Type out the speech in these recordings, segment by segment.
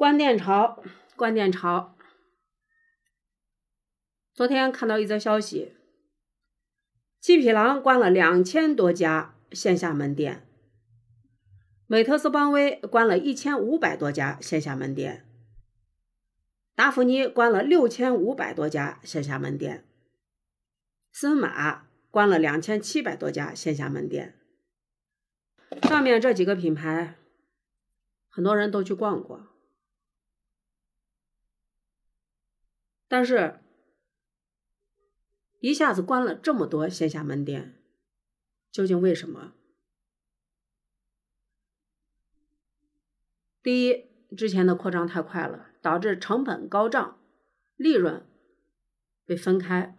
关店潮，关店潮。昨天看到一则消息，七匹狼关了两千多家线下门店，美特斯邦威关了一千五百多家线下门店，达芙妮关了六千五百多家线下门店，森马关了两千七百多家线下门店。上面这几个品牌，很多人都去逛过。但是，一下子关了这么多线下门店，究竟为什么？第一，之前的扩张太快了，导致成本高涨，利润被分开。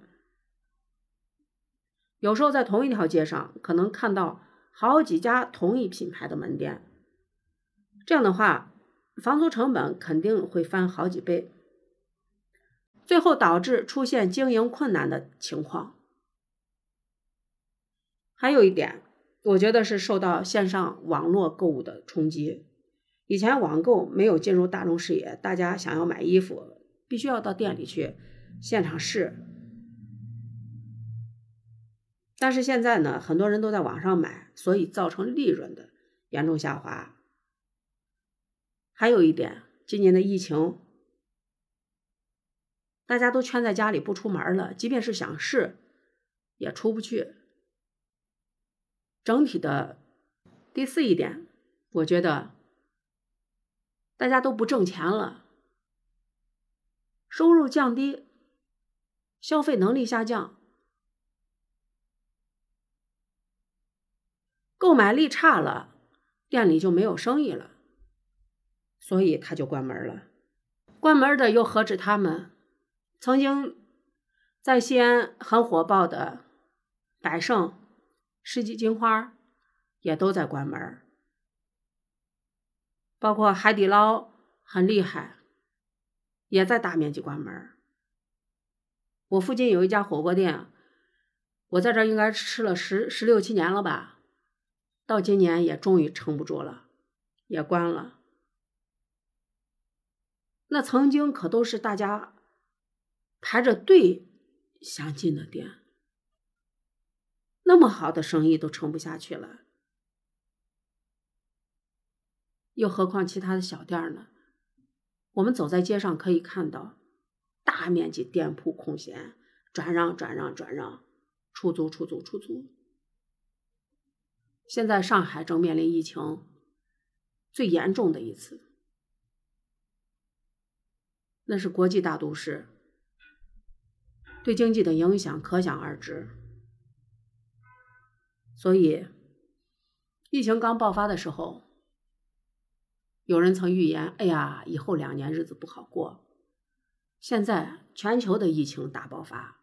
有时候在同一条街上，可能看到好几家同一品牌的门店，这样的话，房租成本肯定会翻好几倍。最后导致出现经营困难的情况。还有一点，我觉得是受到线上网络购物的冲击。以前网购没有进入大众视野，大家想要买衣服，必须要到店里去现场试。但是现在呢，很多人都在网上买，所以造成利润的严重下滑。还有一点，今年的疫情。大家都圈在家里不出门了，即便是想试，也出不去。整体的第四一点，我觉得大家都不挣钱了，收入降低，消费能力下降，购买力差了，店里就没有生意了，所以他就关门了。关门的又何止他们？曾经在西安很火爆的百盛、世纪金花也都在关门，包括海底捞很厉害，也在大面积关门。我附近有一家火锅店，我在这应该吃了十十六七年了吧，到今年也终于撑不住了，也关了。那曾经可都是大家。排着队想进的店，那么好的生意都撑不下去了，又何况其他的小店呢？我们走在街上可以看到，大面积店铺空闲，转让、转让、转让，出租、出租、出租。现在上海正面临疫情最严重的一次，那是国际大都市。对经济的影响可想而知，所以疫情刚爆发的时候，有人曾预言：“哎呀，以后两年日子不好过。”现在全球的疫情大爆发，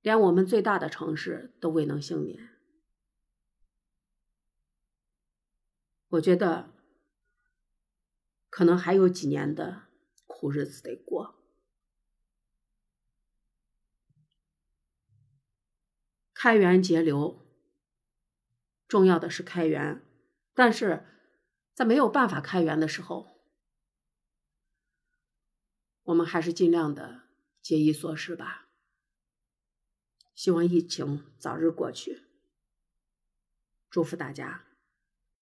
连我们最大的城市都未能幸免。我觉得可能还有几年的苦日子得过。开源节流，重要的是开源，但是在没有办法开源的时候，我们还是尽量的节衣缩食吧。希望疫情早日过去，祝福大家。